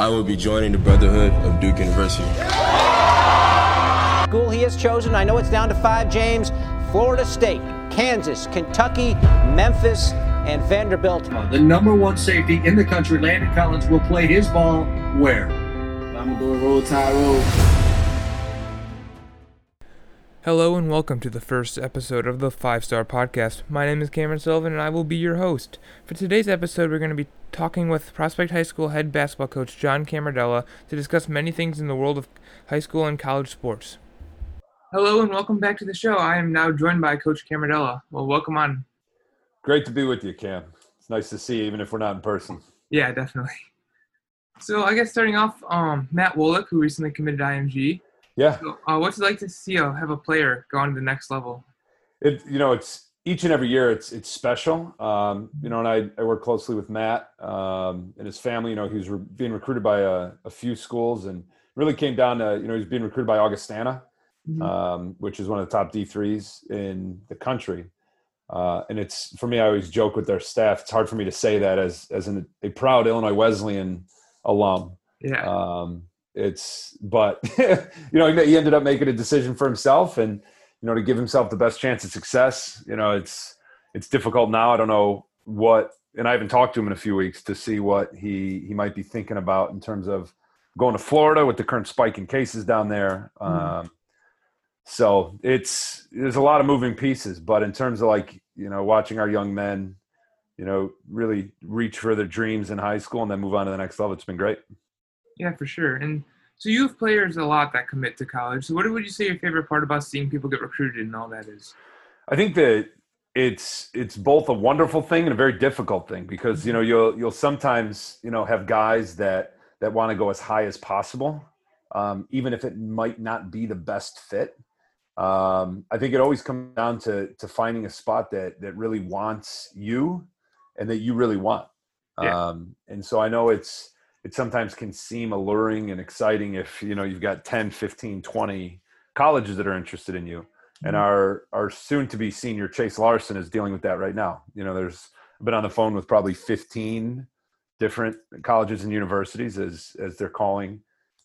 I will be joining the Brotherhood of Duke University. School he has chosen, I know it's down to five, James Florida State, Kansas, Kentucky, Memphis, and Vanderbilt. The number one safety in the country, Landon Collins, will play his ball where? I'm going to roll Tide Roll. Hello and welcome to the first episode of the Five Star Podcast. My name is Cameron Sullivan and I will be your host. For today's episode, we're going to be talking with Prospect High School head basketball coach John Camardella to discuss many things in the world of high school and college sports. Hello and welcome back to the show. I am now joined by Coach Camardella. Well, welcome on. Great to be with you, Cam. It's nice to see you, even if we're not in person. Yeah, definitely. So I guess starting off, um, Matt Wolick, who recently committed IMG, yeah. So, uh, what's it like to see uh, have a player go on to the next level? It you know it's each and every year it's it's special. Um, you know, and I, I work closely with Matt um, and his family. You know, he was re- being recruited by a, a, few schools, and really came down to you know he's being recruited by Augustana, mm-hmm. um, which is one of the top D threes in the country. Uh, and it's for me, I always joke with their staff. It's hard for me to say that as as an, a proud Illinois Wesleyan alum. Yeah. Um, it's but you know he ended up making a decision for himself and you know to give himself the best chance of success you know it's it's difficult now. I don't know what and i haven't talked to him in a few weeks to see what he he might be thinking about in terms of going to florida with the current spike in cases down there. Mm-hmm. um, so it's there's a lot of moving pieces but in terms of like you know watching our young men you know really reach for their dreams in high school and then move on to the next level it's been great yeah, for sure. And so you have players a lot that commit to college. So what would you say your favorite part about seeing people get recruited and all that is? I think that it's it's both a wonderful thing and a very difficult thing because you know you'll you'll sometimes you know have guys that that want to go as high as possible, um, even if it might not be the best fit. Um, I think it always comes down to to finding a spot that that really wants you and that you really want. Yeah. Um, and so I know it's it sometimes can seem alluring and exciting if you know you've got 10 15 20 colleges that are interested in you. And mm-hmm. our our soon to be senior chase larson is dealing with that right now. You know there's I've been on the phone with probably 15 different colleges and universities as as they're calling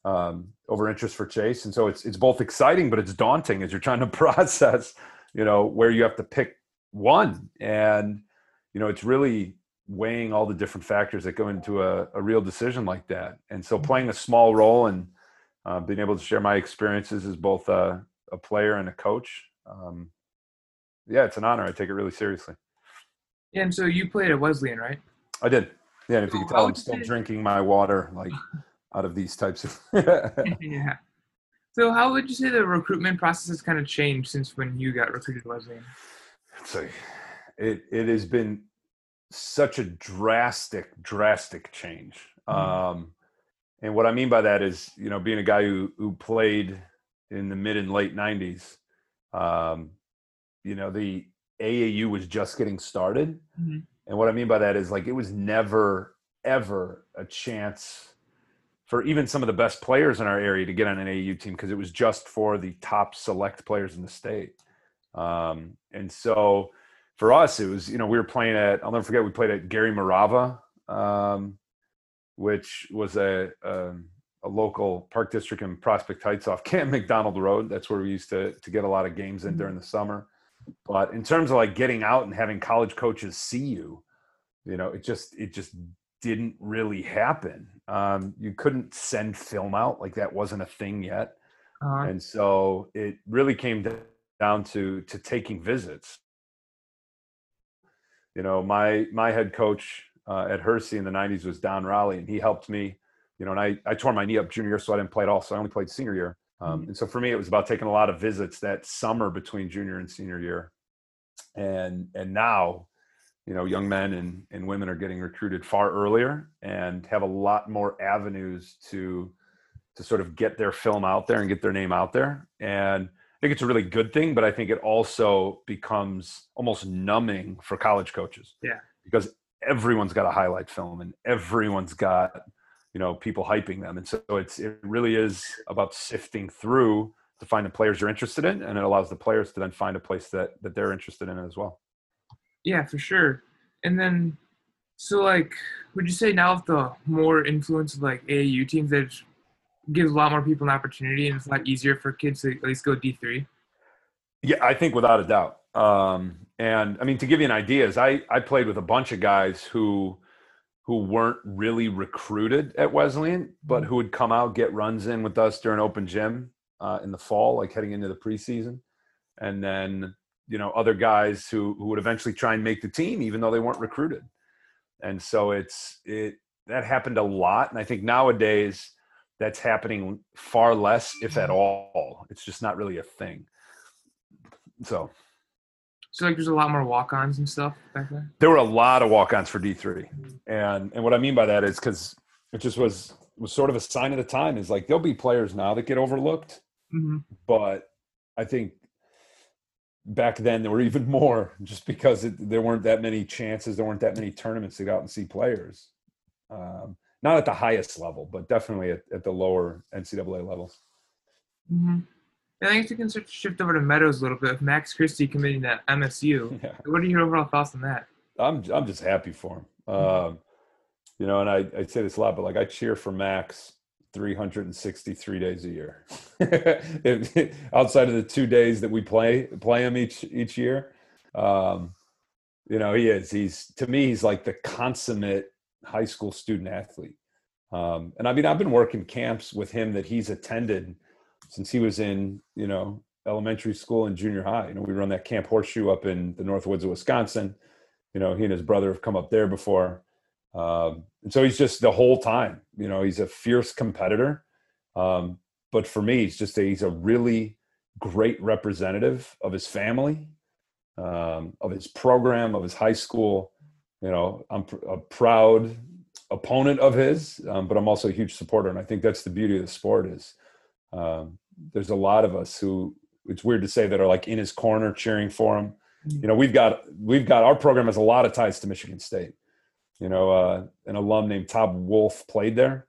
um, over interest for chase. And so it's it's both exciting but it's daunting as you're trying to process you know where you have to pick one. And you know it's really weighing all the different factors that go into a, a real decision like that. And so mm-hmm. playing a small role and uh, being able to share my experiences as both a, a player and a coach, um, yeah, it's an honor. I take it really seriously. Yeah, and so you played at Wesleyan, right? I did. Yeah, and if you can tell, I'm still drinking my water like out of these types of. yeah. So, how would you say the recruitment process has kind of changed since when you got recruited to Wesleyan? It's like it it has been such a drastic, drastic change. Mm-hmm. Um, and what I mean by that is, you know, being a guy who who played in the mid and late '90s, um, you know, the AAU was just getting started. Mm-hmm. And what I mean by that is, like, it was never ever a chance for even some of the best players in our area to get on an AAU team because it was just for the top select players in the state. Um, and so for us, it was you know we were playing at I'll never forget we played at Gary Morava, um, which was a, a, um, a local park district in Prospect Heights off Camp McDonald Road. That's where we used to to get a lot of games in mm-hmm. during the summer. But in terms of like getting out and having college coaches see you, you know, it just it just didn't really happen. Um, you couldn't send film out like that wasn't a thing yet, uh-huh. and so it really came down to to taking visits you know, my my head coach uh, at Hersey in the '90s was Don Raleigh, and he helped me. You know, and I I tore my knee up junior year, so I didn't play at all. So I only played senior year. Um, mm-hmm. And so for me, it was about taking a lot of visits that summer between junior and senior year. And and now, you know, young men and and women are getting recruited far earlier and have a lot more avenues to to sort of get their film out there and get their name out there. And think it's a really good thing, but I think it also becomes almost numbing for college coaches. Yeah. Because everyone's got a highlight film and everyone's got, you know, people hyping them. And so it's it really is about sifting through to find the players you're interested in and it allows the players to then find a place that that they're interested in as well. Yeah, for sure. And then So, like, would you say now with the more influence of like AAU teams that gives a lot more people an opportunity and it's a lot easier for kids to at least go D three? Yeah, I think without a doubt. Um, and I mean, to give you an idea, is I I played with a bunch of guys who who weren't really recruited at Wesleyan, but who would come out get runs in with us during open gym uh, in the fall, like heading into the preseason, and then you know other guys who who would eventually try and make the team even though they weren't recruited and so it's it that happened a lot and i think nowadays that's happening far less if at all it's just not really a thing so So, like, there's a lot more walk-ons and stuff back then. there were a lot of walk-ons for d3 and and what i mean by that is because it just was was sort of a sign of the time is like there'll be players now that get overlooked Mm-hmm. but I think back then there were even more just because it, there weren't that many chances, there weren't that many tournaments to go out and see players. Um, not at the highest level, but definitely at, at the lower NCAA levels. Mm-hmm. I think you can to shift over to Meadows a little bit with Max Christie committing to MSU. Yeah. What are your overall thoughts on that? I'm I'm just happy for him. Um, you know, and I, I say this a lot, but like I cheer for Max 363 days a year. Outside of the two days that we play play him each each year, um, you know, he is. He's to me, he's like the consummate high school student athlete. Um, and I mean, I've been working camps with him that he's attended since he was in, you know, elementary school and junior high. You know, we run that Camp Horseshoe up in the North Woods of Wisconsin. You know, he and his brother have come up there before. Um, and so he's just the whole time, you know, he's a fierce competitor. Um, but for me, he's just a, he's a really great representative of his family, um, of his program, of his high school. You know, I'm pr- a proud opponent of his, um, but I'm also a huge supporter. And I think that's the beauty of the sport is um, there's a lot of us who it's weird to say that are like in his corner cheering for him. You know, we've got we've got our program has a lot of ties to Michigan State. You know, uh, an alum named Todd Wolf played there,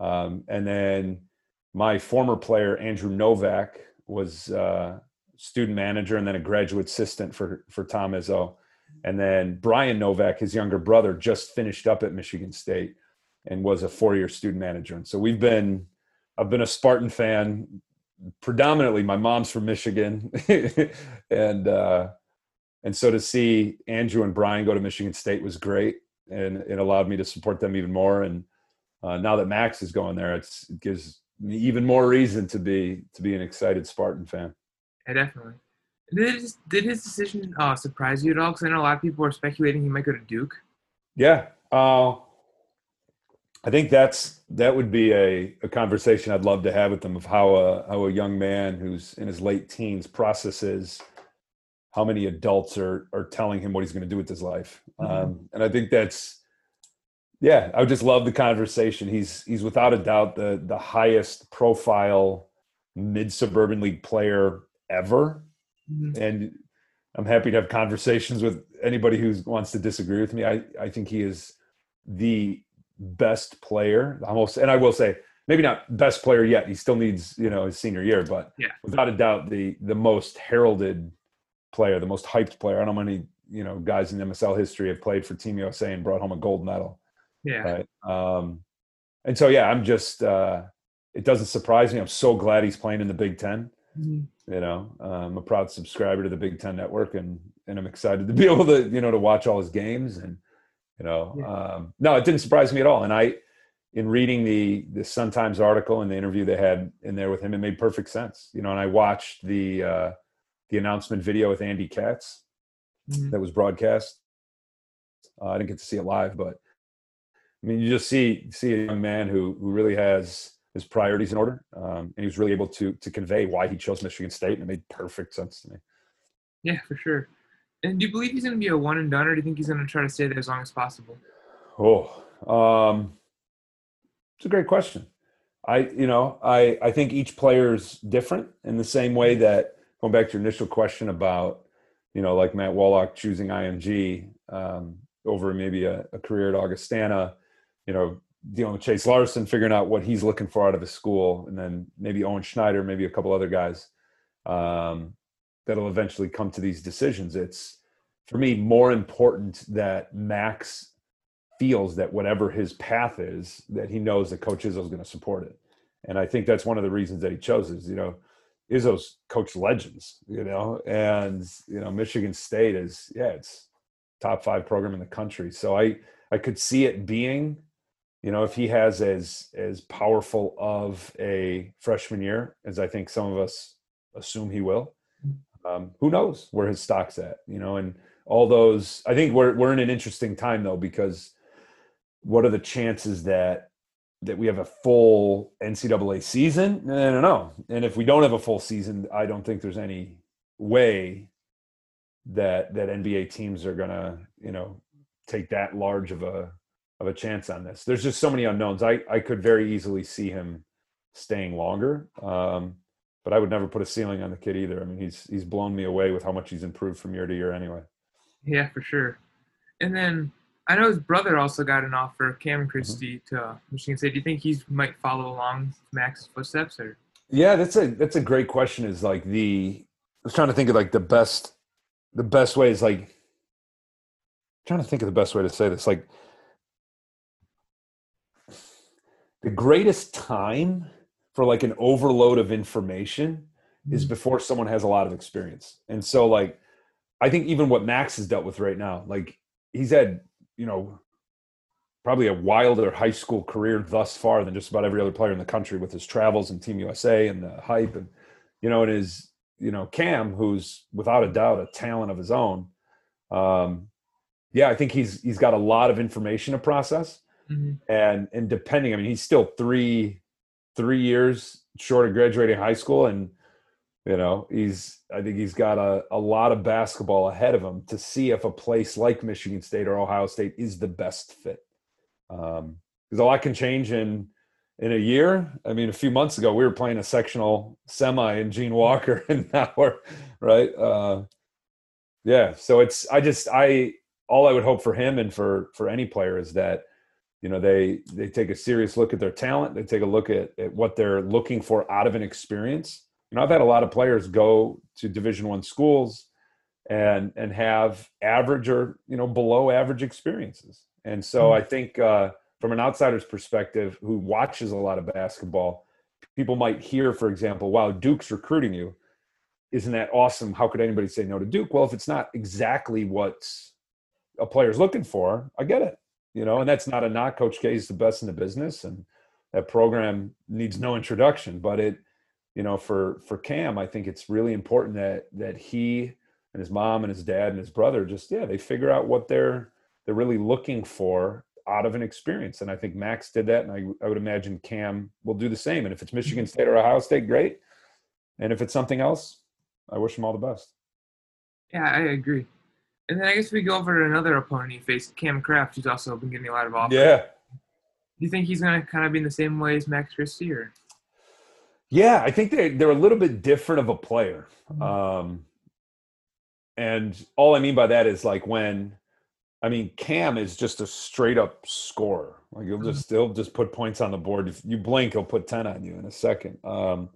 um, and then my former player Andrew Novak was uh, student manager and then a graduate assistant for for Tom Izzo. And then Brian Novak, his younger brother, just finished up at Michigan State and was a four-year student manager. And so we've been, I've been a Spartan fan predominantly. My mom's from Michigan, and uh, and so to see Andrew and Brian go to Michigan State was great, and it allowed me to support them even more. And uh, now that Max is going there, it gives me even more reason to be to be an excited Spartan fan. Yeah, definitely. Did his, did his decision uh, surprise you at all? Because I know a lot of people were speculating he might go to Duke. Yeah. Uh, I think that's that would be a, a conversation I'd love to have with them of how a how a young man who's in his late teens processes how many adults are are telling him what he's going to do with his life. Um, and I think that's yeah, I would just love the conversation. He's he's without a doubt the the highest profile mid suburban league player ever Mhm. and I'm happy to have conversations with anybody who wants to disagree with me. I, I think he is the best player almost, and I will say maybe not best player yet. He still needs you know his senior year, but Yeah. without a doubt the the most heralded player, the most hyped player. I don't know how many you know guys in MSL history have played for Team USA and brought home a gold medal. Yeah. Right. Um, and so yeah, I'm just uh, it doesn't surprise me. I'm so glad he's playing in the Big Ten Mhm. you know i'm a proud subscriber to the big ten network and and i'm excited to be able to you know to watch all his games and you know Yeah. um no it didn't surprise me at all and i in reading the the sun times article and the interview they had in there with him it made perfect sense you know and i watched the uh the announcement video with andy katz Mhm. that was broadcast uh, i didn't get to see it live but i mean you just see see a young man who who really has his priorities in order um, and he was really able to to convey why he chose michigan state and it made perfect sense to me Yeah, for sure. And do you believe he's going to be a one and done, or do you think he's going to try to stay there as long as possible? oh um it's a great question i you know i i think each player's different in the same way that going back to your initial question about you know like matt Wallach choosing img um, over maybe a, a career at augustana you know dealing with chase larson figuring out what he's looking for out of his school and then maybe owen schneider maybe a couple other guys um, that'll eventually come to these decisions it's for me more important that max feels that whatever his path is, that he knows that Coach Izzo is going to support it. And I think that's one of the reasons that he chose is, you know, Izzo's coached legends, you know, and you know, Michigan State is, yeah, it's top five program in the country. So I I could see it being, you know, if he has as as powerful of a freshman year as I think some of us assume he will. Um, who knows where his stock's at, you know, and all those. I think we're we're in an interesting time though because what are the chances that that we have a full NCAA season? I don't know. And if we don't have a full season, I don't think there's any way that that NBA teams are gonna, you know, take that large of a of a chance on this. There's just so many unknowns. I I could very easily see him staying longer. Um, but I would never put a ceiling on the kid either. I mean, he's he's blown me away with how much he's improved from year to year anyway. Yeah, for sure. And then I know his brother also got an offer, Cameron mm-hmm. Christie, mm-hmm. to Michigan State. Do you think he might follow along Max's footsteps, or? Yeah, that's a that's a great question. Is like the I was trying to think of like the best the best way is like trying to think of the best way to say this like the greatest time for like an overload of information is mm-hmm. before someone has a lot of experience and so like i think even what max has dealt with right now like he's had you know probably a wilder high school career thus far than just about every other player in the country with his travels and team usa and the hype and you know and his you know Cam, who's without a doubt a talent of his own. Um, yeah, I think he's he's got a lot of information to process, mm-hmm. and and depending, I mean, he's still three three years short of graduating high school, and you know he's I think he's got a, a lot of basketball ahead of him to see if a place like Michigan State or Ohio State is the best fit. Because um, a lot can change in in a year. I mean, a few months ago, we were playing a sectional semi in Gene Walker, and now we're right. Uh, yeah, so it's I just I all I would hope for him and for for any player is that you know they they take a serious look at their talent. They take a look at, at what they're looking for out of an experience. You know, I've had a lot of players go to Division One schools and and have average or you know below average experiences. And so mm-hmm. I think. Uh, from an outsider's perspective who watches a lot of basketball, people might hear, for example, wow, Duke's recruiting you. Isn't that awesome? How could anybody say no to Duke? Well, if it's not exactly what a player's looking for, I get it. You know, and that's not a knock. Coach K is the best in the business, and that program needs no introduction. But it, you know, for for Cam, I think it's really important that that he and his mom and his dad and his brother just yeah, they figure out what they're they're really looking for out of an experience. And I think Max did that. And I, I would imagine Cam will do the same. And if it's Michigan mm-hmm. State or Ohio State, great. And if it's something else, I wish him all the best. Yeah, I agree. And then I guess we go over to another opponent he faced, Cam Kraft, who's also been getting a lot of offers. Yeah. Do you think he's going to kind of be in the same way as Max Christie? Or? Yeah, I think they're, they're a little bit different of a player. Mm-hmm. Um, and all I mean by that is like when I mean, Cam is just a straight up scorer. Like he'll just mm-hmm. he'll just put points on the board. If you blink, he'll put ten on you in a second. Um,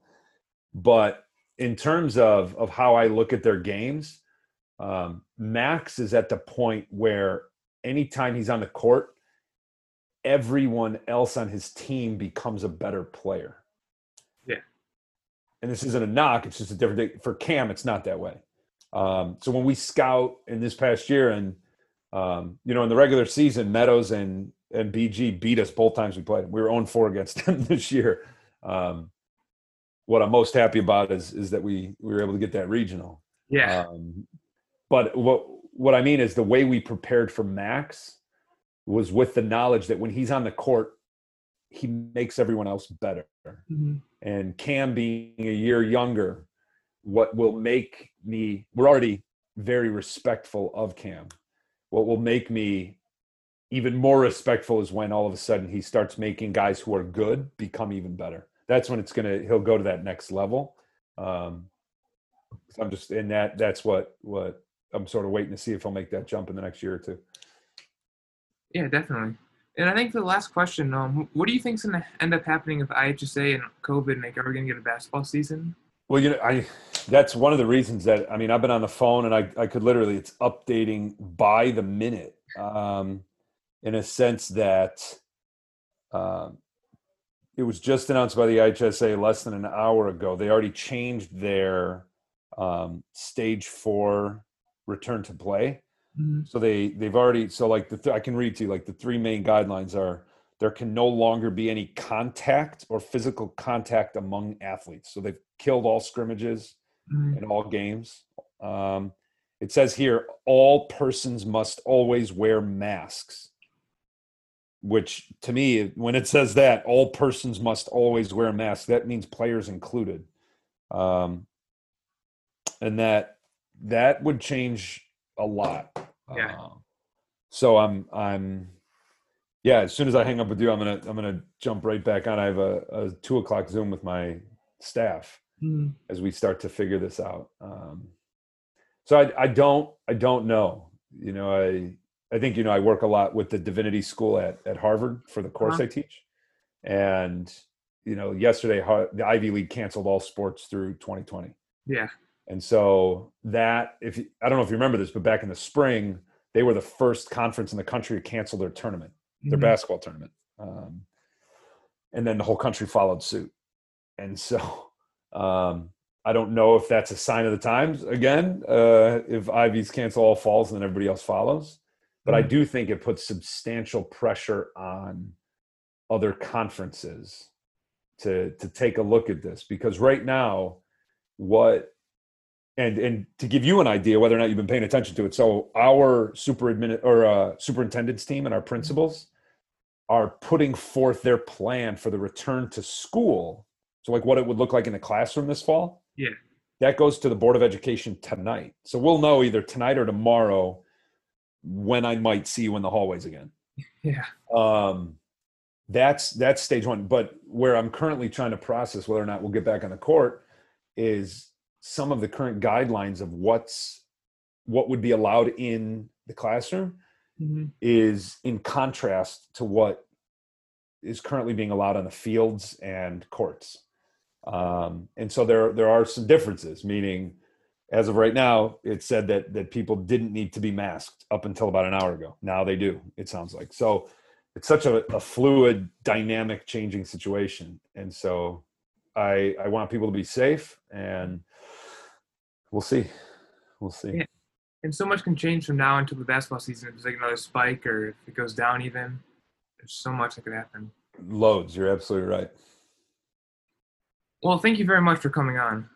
but in terms of of how I look at their games, um, Max is at the point where anytime he's on the court, everyone else on his team becomes a better player. Yeah. And this isn't a knock; it's just a different thing. For Cam, it's not that way. Um, so when we scout in this past year and um, you know, in the regular season, Meadows and and BG beat us both times we played. We were on 4 against them this year. Um, what I'm most happy about is is that we we were able to get that regional. Yeah. Um, but what what I mean is the way we prepared for Max was with the knowledge that when he's on the court, he makes everyone else better. Mm-hmm. And Cam being a year younger, what will make me we're already very respectful of Cam what will make me even more respectful is when all of a sudden he starts making guys who are good become even better. That's when it's gonna he'll go to that next level. Um, I'm just in that. That's what what I'm sort of waiting to see if he'll make that jump in the next year or two. Yeah, definitely. And I think the last question, um, what do you think's going to end up happening if IHSA and COVID make ever going to get a basketball season? Well, you know, I that's one of the reasons that I mean I've been on the phone and I I could literally it's updating by the minute. Um, in a sense that um, it was just announced by the IHSA less than an hour ago. They already changed their um, stage four return to play. Mm-hmm. So they they've already so like the th- I can read to you like the three main guidelines are there can no longer be any contact or physical contact among athletes. So they've killed all scrimmages Mhm. in all games. Um, it says here all persons must always wear masks. Which to me, when it says that all persons must always wear masks, that means players included. Um, and that that would change a lot. Yeah. Uh, so I'm I'm yeah. As soon as I hang up with you, I'm gonna I'm gonna jump right back on. I have a, a two o'clock Zoom with my staff Mhm. as we start to figure this out. Um, so I I don't I don't know. You know I I think you know I work a lot with the divinity school at at Harvard for the course Uh-huh. I teach, and you know yesterday the Ivy League canceled all sports through 2020. Yeah. And so that, if I don't know if you remember this, but back in the spring, they were the first conference in the country to cancel their tournament, their Mhm. basketball tournament. Um, and then the whole country followed suit. And so um, I don't know if that's a sign of the times again, uh, if Ivy's cancel all falls and then everybody else follows. But I Mhm. do think it puts substantial pressure on other conferences to to take a look at this because right now what and and to give you an idea whether or not you've been paying attention to it so our super admin or uh, superintendent's team and our principals are putting forth their plan for the return to school. So like what it would look like in the classroom this fall. Yeah. that goes to the board of education tonight. So we'll know either tonight or tomorrow when i might see you in the hallways again. Yeah. um that's that's stage one. But where i'm currently trying to process whether or not we'll get back on the court is some of the current guidelines of what's what would be allowed in the classroom Mhm. is in contrast to what is currently being allowed on the fields and courts. Um, and so there there are some differences meaning as of right now it said that that people didn't need to be masked up until about an hour ago. Now they do it sounds like. So it's such a, a fluid dynamic changing situation. And so i i want people to be safe and we'll see we'll see Yeah. And so much can change from now until the basketball season. If there's like another spike or if it goes down even, there's so much that could happen. loads you're absolutely right Well, thank you very much for coming on.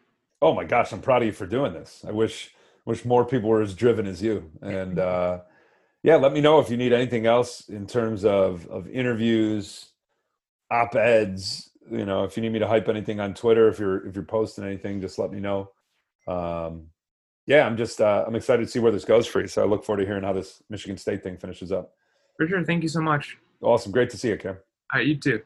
oh my gosh i'm proud of you for doing this i wish wish more people were as driven as you and uh yeah let me know if you need anything else in terms of of interviews op-eds you know if you need me to hype anything on twitter if you're if you're posting anything just let me know um yeah i'm just uh i'm excited to see where this goes for you so i look forward to hearing how this michigan state thing finishes up For sure. Thank you so much. awesome great to see you Cam. All right, you too.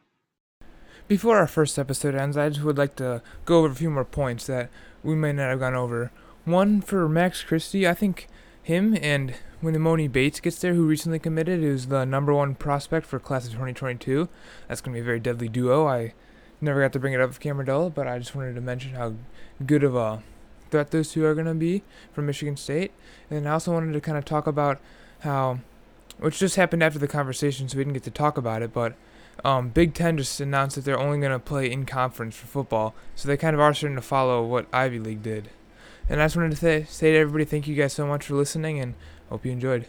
Before our first episode ends, I just would like to go over a few more points that we may not have gone over. One for Max Christie, I think him and when Emoni Bates gets there, who recently committed, is the number one prospect for class of 2022. That's going to be a very deadly duo. I never got to bring it up with Cameron but I just wanted to mention how good of a threat those two are going to be from Michigan State. And I also wanted to kind of talk about how, which just happened after the conversation, so we didn't get to talk about it, but um, Big Ten just announced that they're only going to play in conference for football, so they kind of are starting to follow what Ivy League did. And I just wanted to say, say to everybody, thank you guys so much for listening, and hope you enjoyed.